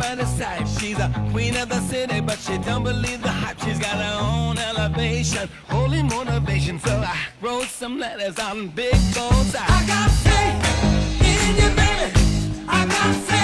She's everybody's type. She's a queen of the city, but she don't believe the hype. She's got her own elevation, holy motivation. So I wrote some letters on big goals. I got faith in you, baby. I got faith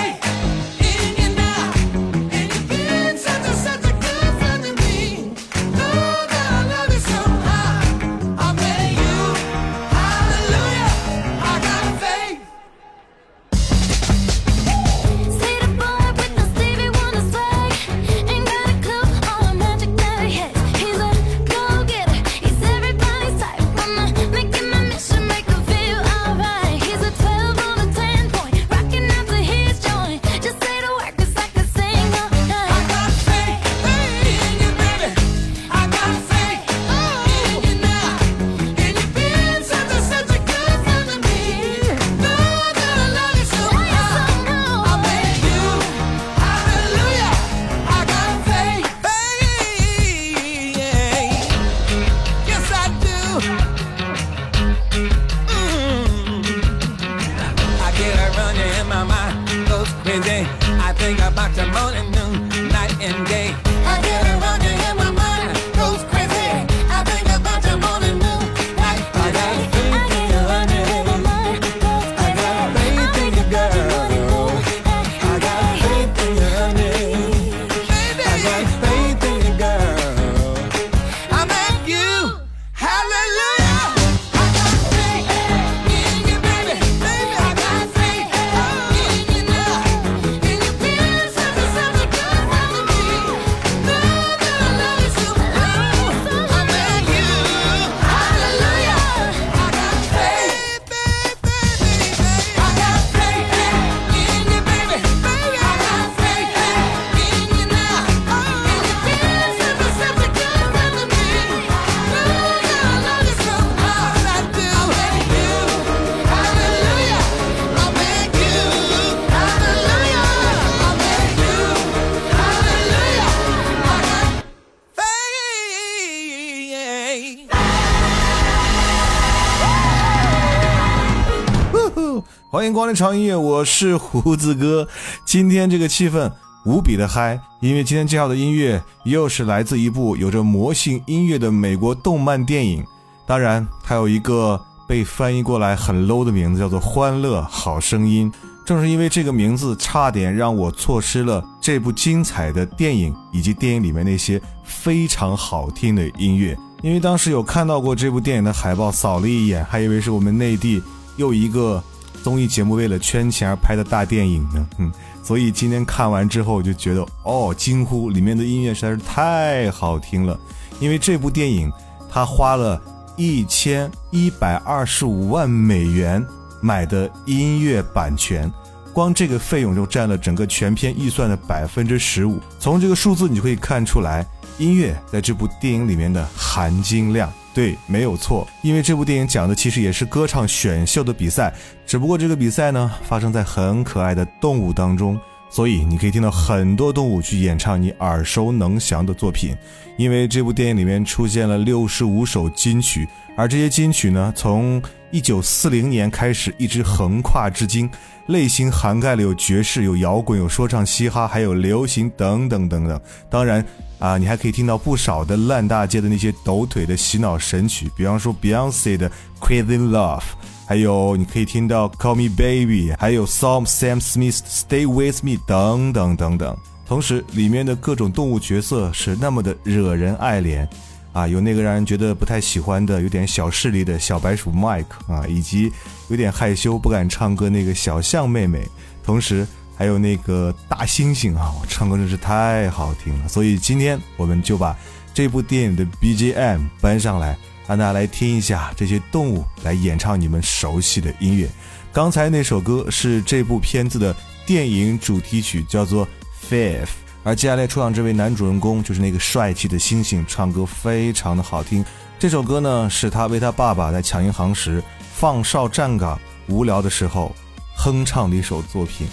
迎光临潮音乐，我是胡子哥。今天这个气氛无比的嗨，因为今天介绍的音乐又是来自一部有着魔性音乐的美国动漫电影。当然，它有一个被翻译过来很 low 的名字，叫做《欢乐好声音》。正是因为这个名字，差点让我错失了这部精彩的电影以及电影里面那些非常好听的音乐。因为当时有看到过这部电影的海报，扫了一眼，还以为是我们内地又一个综艺节目为了圈钱而拍的大电影呢。嗯，所以今天看完之后，我就觉得哦，惊呼里面的音乐实在是太好听了。因为这部电影，他花了一千一百二十五万美元买的音乐版权，光这个费用就占了整个全片预算的百分之十五。从这个数字你就可以看出来，音乐在这部电影里面的含金量。对，没有错，因为这部电影讲的其实也是歌唱选秀的比赛，只不过这个比赛呢发生在很可爱的动物当中，所以你可以听到很多动物去演唱你耳熟能详的作品。因为这部电影里面出现了六十五首金曲，而这些金曲呢，从一九四零年开始一直横跨至今，类型涵盖了有爵士、有摇滚、有说唱、嘻哈，还有流行等等等等。当然啊，你还可以听到不少的烂大街的那些抖腿的洗脑神曲，比方说 Beyonce 的 Crazy Love，还有你可以听到 Call Me Baby，还有 Sam Sam Smith Stay With Me 等等等等。同时里面的各种动物角色是那么的惹人爱怜。啊，有那个让人觉得不太喜欢的、有点小势力的小白鼠 Mike 啊，以及有点害羞不敢唱歌那个小象妹妹，同时还有那个大猩猩啊，唱歌真是太好听了。所以今天我们就把这部电影的 BGM 搬上来，让大家来听一下这些动物来演唱你们熟悉的音乐。刚才那首歌是这部片子的电影主题曲，叫做 Fifth。而接下来出场这位男主人公就是那个帅气的猩猩，唱歌非常的好听。这首歌呢，是他为他爸爸在抢银行时放哨站岗无聊的时候哼唱的一首作品。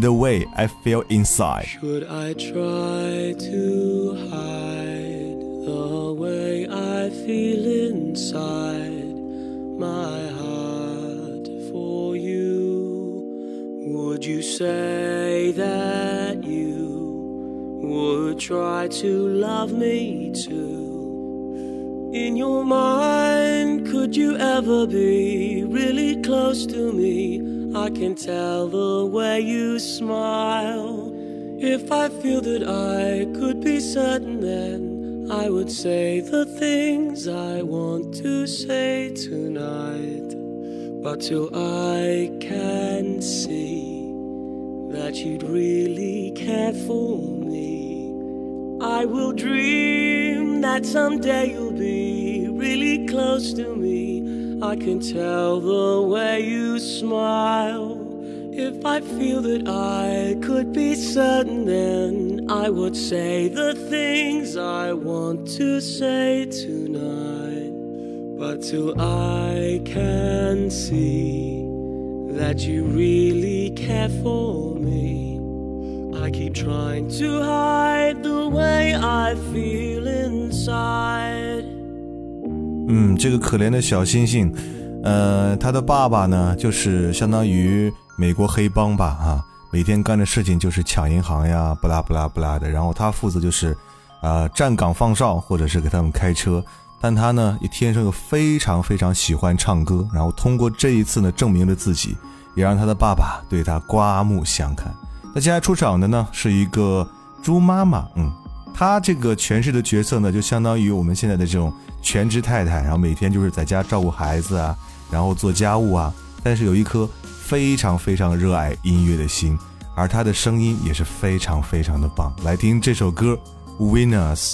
The way I feel inside。 Should I try to hide the way I feel inside my heart for you? Would you say that you would try to love me too? In your mind, could you ever be really close to me? I can tell the way you smile. If I feel that I could be certain, then I would say the things I want to say tonight. But till I can see that you'd really care for me, I will dream that someday you'll be really close to me. I can tell the way you smile. If I feel that I could be certain, then I would say the things I want to say tonight. But till I can see that you really care for me, I keep trying to hide the way I feel inside. 嗯，这个可怜的小星星，呃，他的爸爸呢，就是相当于美国黑帮吧，哈、每天干的事情就是抢银行呀，不拉不拉不拉的。然后他负责就是，呃，站岗放哨或者是给他们开车。但他呢，也天生又非常非常喜欢唱歌，然后通过这一次呢，证明了自己，也让他的爸爸对他刮目相看。那接下来出场的呢，是一个猪妈妈，嗯，她这个诠释的角色呢，就相当于我们现在的这种全职太太，然后每天就是在家照顾孩子啊，然后做家务啊，但是有一颗非常非常热爱音乐的心，而她的声音也是非常非常的棒。来听这首歌《Winners》。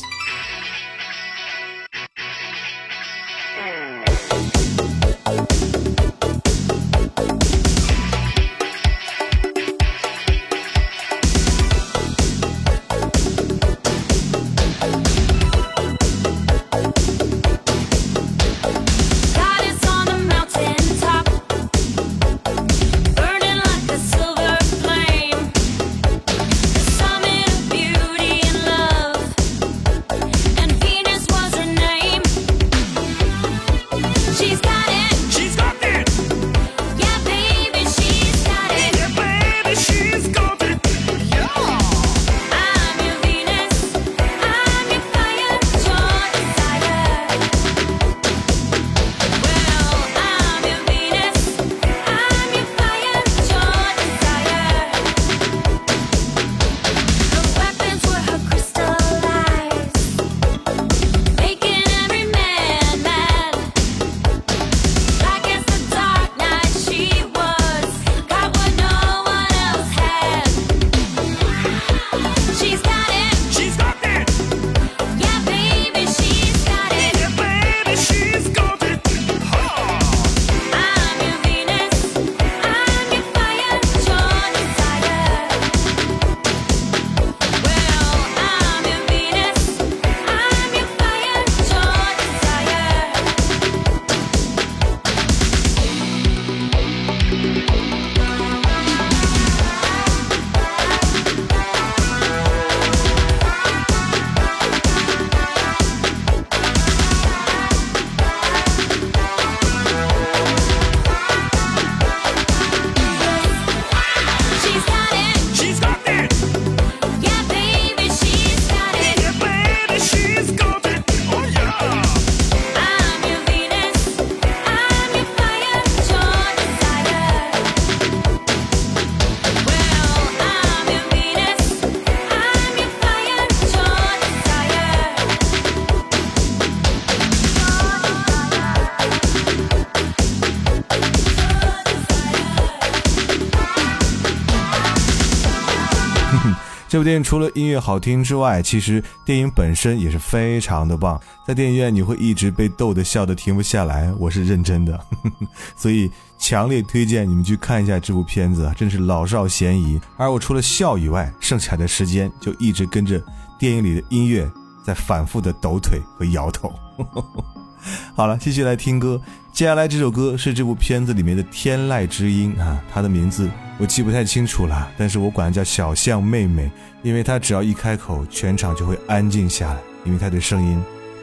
这部电影除了音乐好听之外，其实电影本身也是非常的棒。在电影院你会一直被逗得笑得停不下来，我是认真的，所以强烈推荐你们去看一下这部片子，真是老少咸宜。而我除了笑以外，剩下的时间就一直跟着电影里的音乐在反复的抖腿和摇头。好了，继续来听歌。接下来这首歌是这部片子里面的天籁之音啊，它的名字我记不太清楚了，但是我管它叫小象妹妹，因为它只要一开口，全场就会安静下来，因为它的声音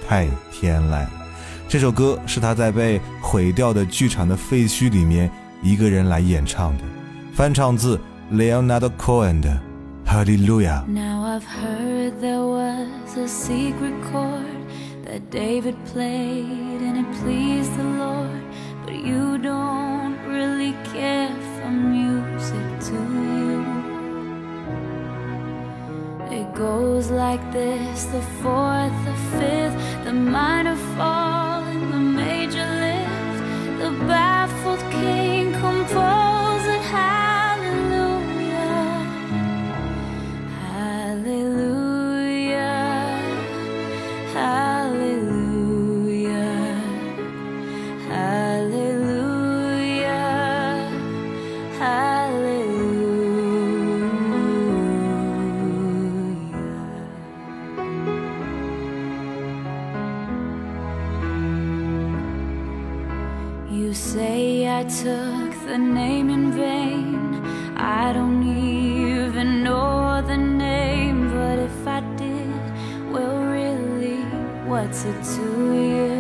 太天籁了。这首歌是他在被毁掉的剧场的废墟里面一个人来演唱的，翻唱自 Leonardo Cohen 的《Hallelujah》。Now I've heard there was a secret chord that David played and it pleased the Lord. But you don't really care for music, do you? It goes like this the fourth, the fifth, the minor fall, and the major lift. The baffled king composing in vain. I don't even know the name, but if I did, well, really, what's it to you?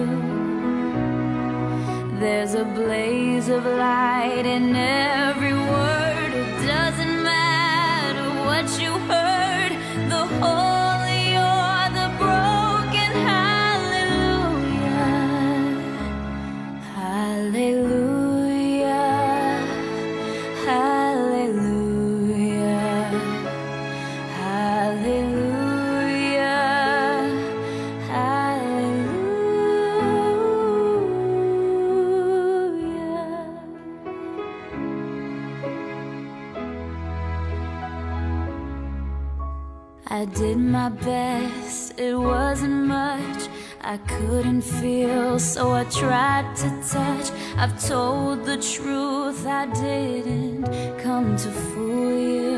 There's a blaze of light in every my best, it wasn't much. I couldn't feel, so I tried to touch. I've told the truth, I didn't come to fool you.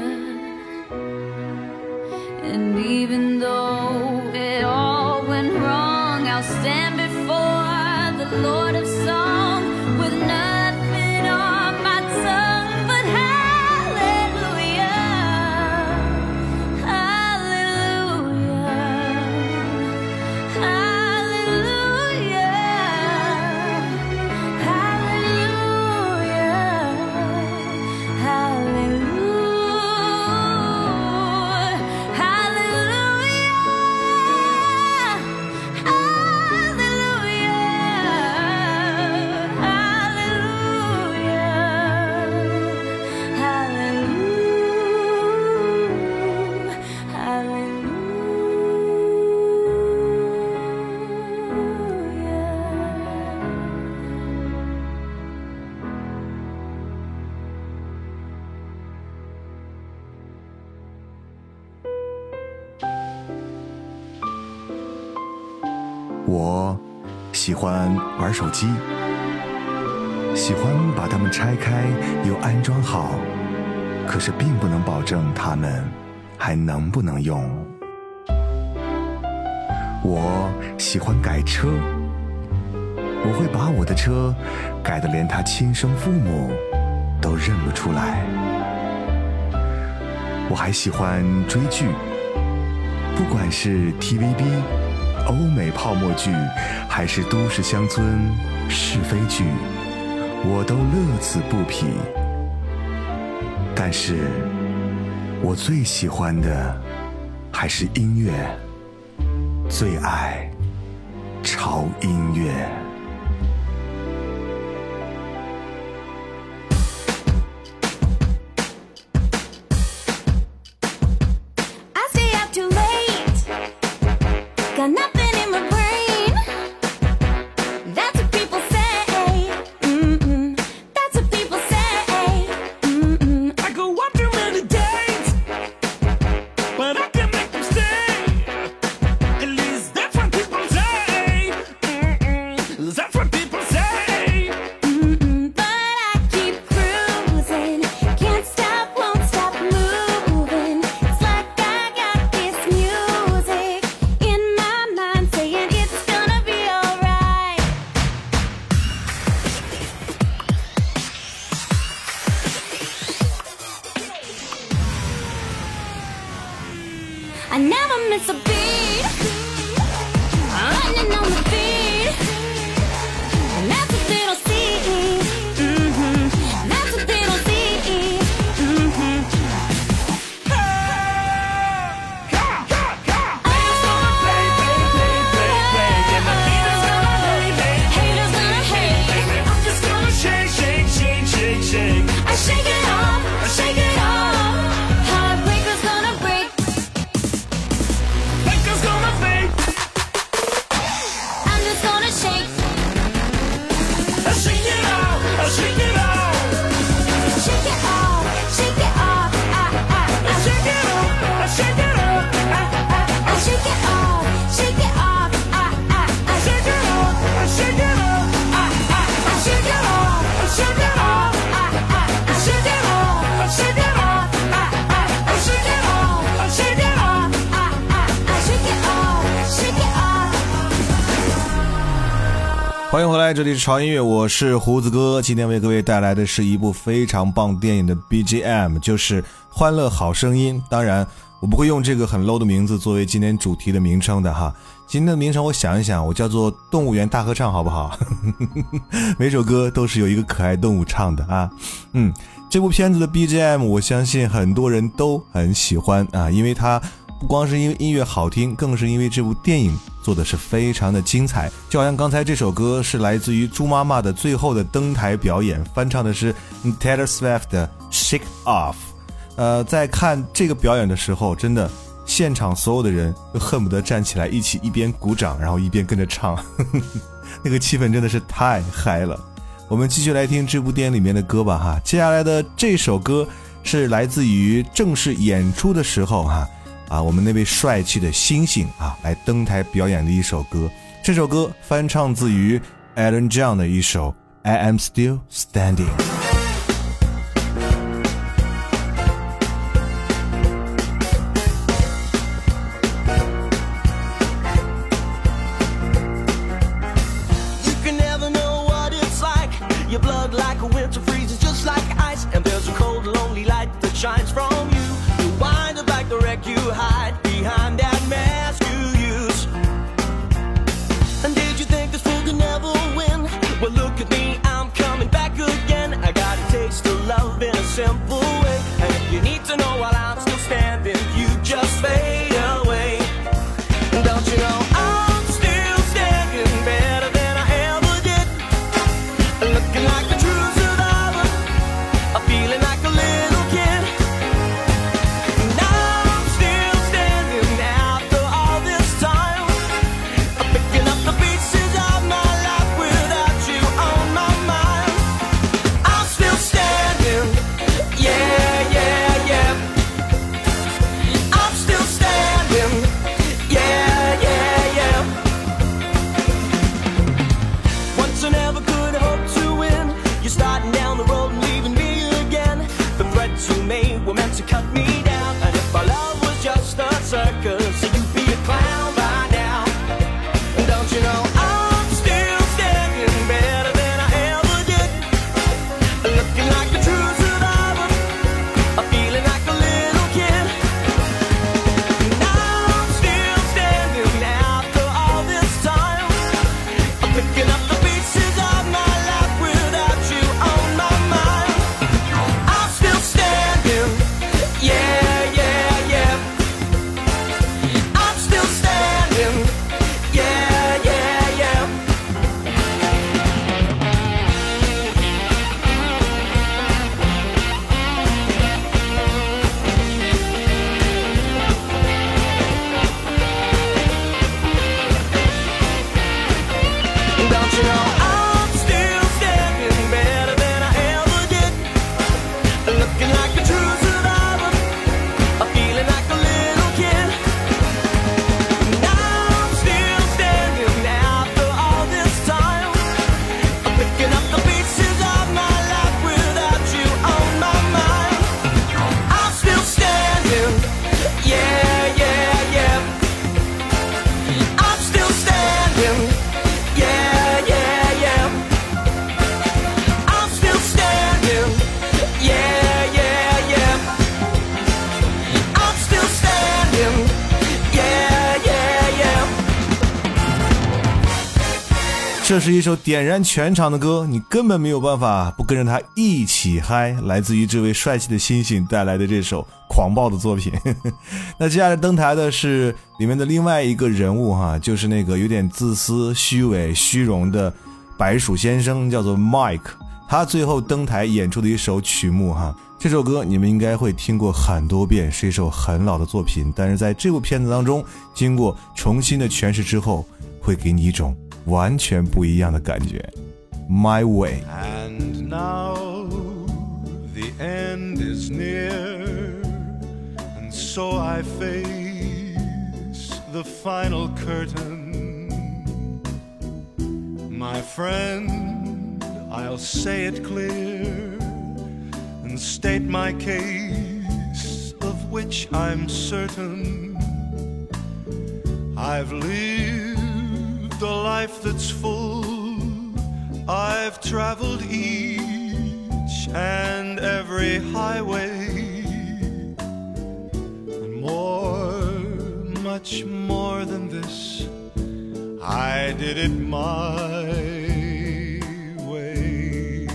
我喜欢玩手机，喜欢把它们拆开又安装好，可是并不能保证它们还能不能用。我喜欢改车，我会把我的车改得连他亲生父母都认不出来。我还喜欢追剧，不管是 TVB、欧美泡沫剧，还是都市乡村是非剧，我都乐此不疲。但是，我最喜欢的还是音乐，最爱潮音乐。潮音乐，我是胡子哥。今天为各位带来的是一部非常棒电影的 BGM，就是《欢乐好声音》。当然，我不会用这个很 low 的名字作为今天主题的名称的哈。今天的名称我想一想，我叫做《动物园大合唱》，好不好？每首歌都是由一个可爱动物唱的啊。嗯，这部片子的 BGM，我相信很多人都很喜欢啊，因为它不光是因为音乐好听，更是因为这部电影做的是非常的精彩。就好像刚才这首歌是来自于猪妈妈的最后的登台表演，翻唱的是 Taylor Swift 的《Shake Off》。呃，在看这个表演的时候，真的现场所有的人都恨不得站起来一起一边鼓掌，然后一边跟着唱，那个气氛真的是太嗨了。我们继续来听这部电影里面的歌吧，哈。接下来的这首歌是来自于正式演出的时候，哈，啊，我们那位帅气的星星啊，来登台表演的一首歌。这首歌翻唱自于 Alan John 的一首《I Am Still Standing》。是一首点燃全场的歌，你根本没有办法不跟着他一起嗨。来自于这位帅气的星星带来的这首狂暴的作品。那接下来登台的是里面的另外一个人物哈，就是那个有点自私、虚伪、虚荣的白鼠先生，叫做 Mike。他最后登台演出的一首曲目哈，这首歌你们应该会听过很多遍，是一首很老的作品，但是在这部片子当中，经过重新的诠释之后，会给你一种完全不一样的感觉。My Way。 And now the end is near, and so I face the final curtain. My friend, I'll say it clear and state my case, of which I'm certain. I've lived a life that's full. I've traveled each and every highway. And more, much more than this, I did it my way.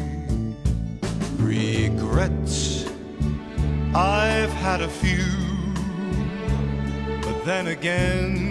Regrets, I've had a few, but then again,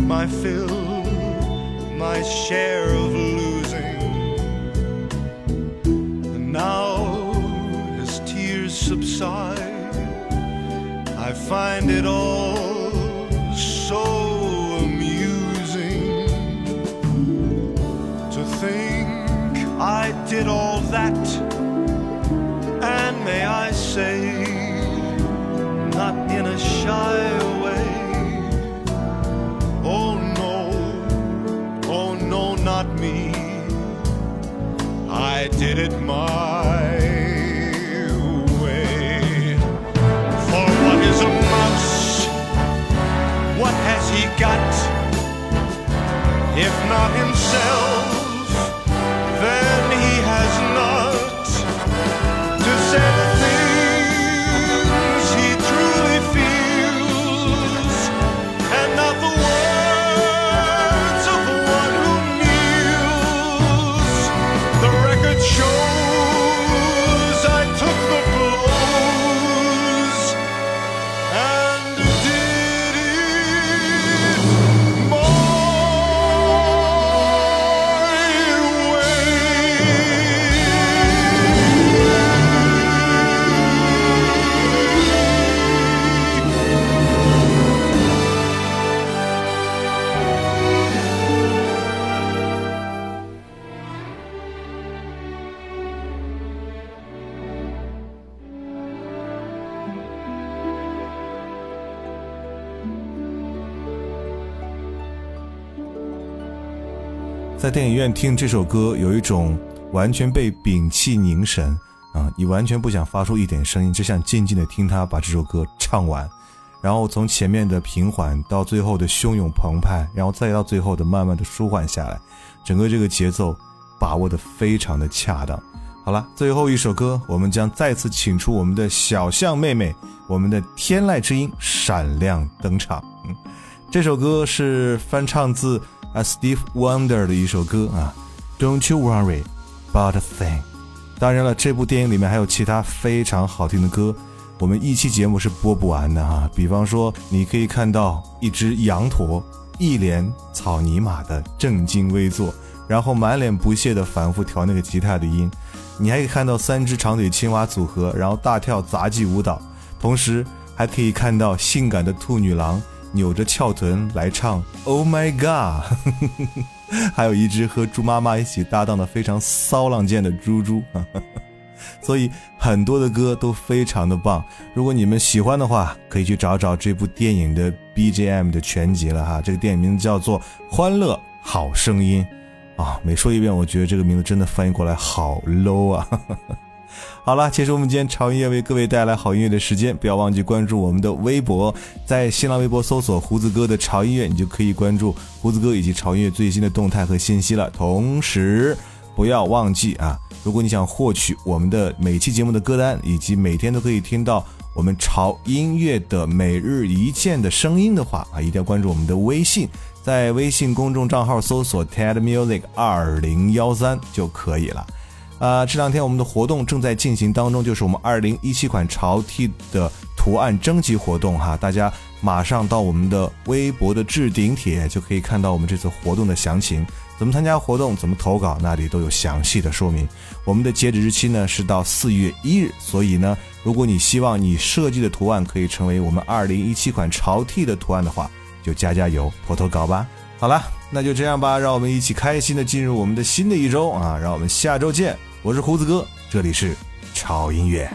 Had my fill, my share of losing. And now, as tears subside, I find it all so amusing to think I did all that, did it my way. For what is a mouse? What has he got? If not himself, 在电影院听这首歌，有一种完全被屏气凝神啊，你完全不想发出一点声音，只想静静的听他把这首歌唱完，然后从前面的平缓到最后的汹涌澎湃，然后再到最后的慢慢的舒缓下来，整个这个节奏把握的非常的恰当。好了，最后一首歌，我们将再次请出我们的小象妹妹，我们的天籁之音闪亮登场。这首歌是翻唱自啊 Steve Wonder 的一首歌啊，Don't you worry about a thing。当然了，这部电影里面还有其他非常好听的歌，我们一期节目是播不完的哈。比方说，你可以看到一只羊驼一脸草泥马的正襟危坐，然后满脸不屑的反复调那个吉他的音。你还可以看到三只长腿青蛙组合，然后大跳杂技舞蹈，同时还可以看到性感的兔女郎扭着翘臀来唱 Oh My God，还有一只和猪妈妈一起搭档的非常骚浪贱的猪猪。所以很多的歌都非常的棒。如果你们喜欢的话，可以去找找这部电影的 BGM 的全集了哈。这个电影名字叫做《欢乐好声音》啊，每说一遍，我觉得这个名字真的翻译过来好 low 啊。好了，结束我们今天潮音乐为各位带来好音乐的时间，不要忘记关注我们的微博，在新浪微博搜索“胡子哥的潮音乐”，你就可以关注胡子哥以及潮音乐最新的动态和信息了。同时，不要忘记啊，如果你想获取我们的每期节目的歌单，以及每天都可以听到我们潮音乐的每日一见的声音的话啊，一定要关注我们的微信，在微信公众账号搜索 TED Music 二零幺三就可以了。啊，这两天我们的活动正在进行当中，就是我们二零一七款潮 T 的图案征集活动哈，大家马上到我们的微博的置顶帖就可以看到我们这次活动的详情，怎么参加活动，怎么投稿，那里都有详细的说明。我们的截止日期呢是到四月一日，所以呢，如果你希望你设计的图案可以成为我们二零一七款潮 T 的图案的话，就加加油，投投稿吧。好了，那就这样吧，让我们一起开心的进入我们的新的一周啊！让我们下周见。我是胡子哥，这里是潮音乐。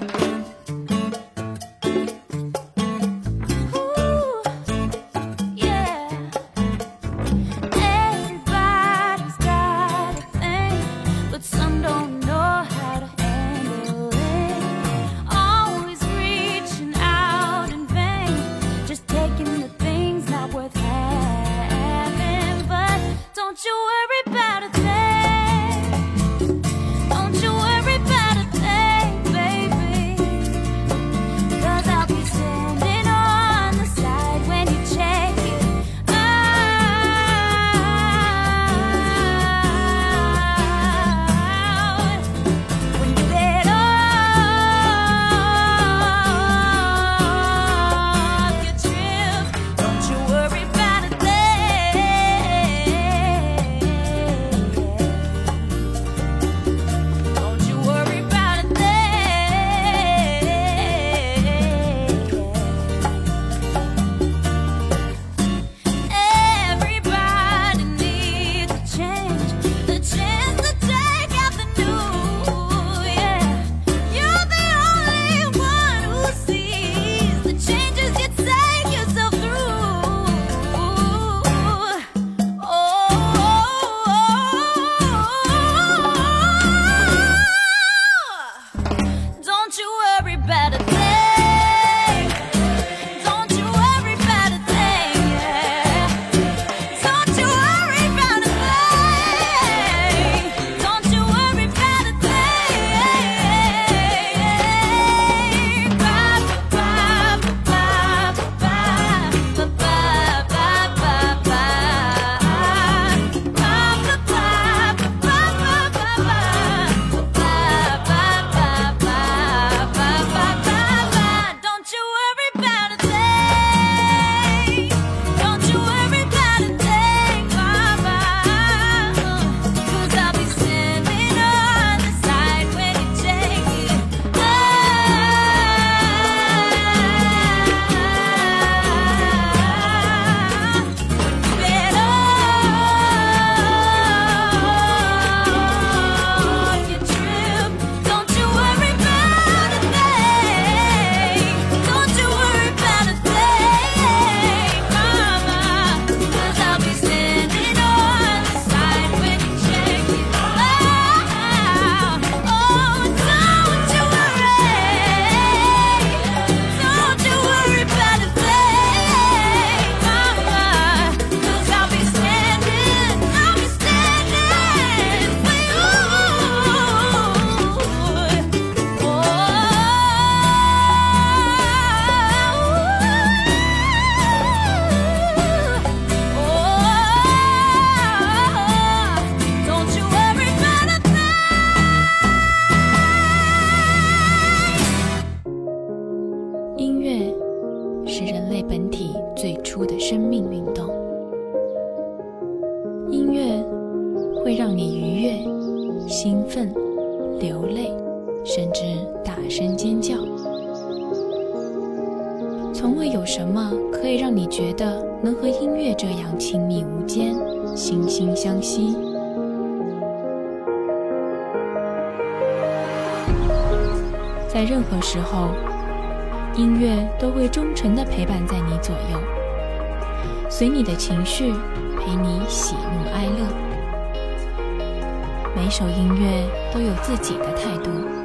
随你的情绪陪你喜怒哀乐。每首音乐都有自己的态度。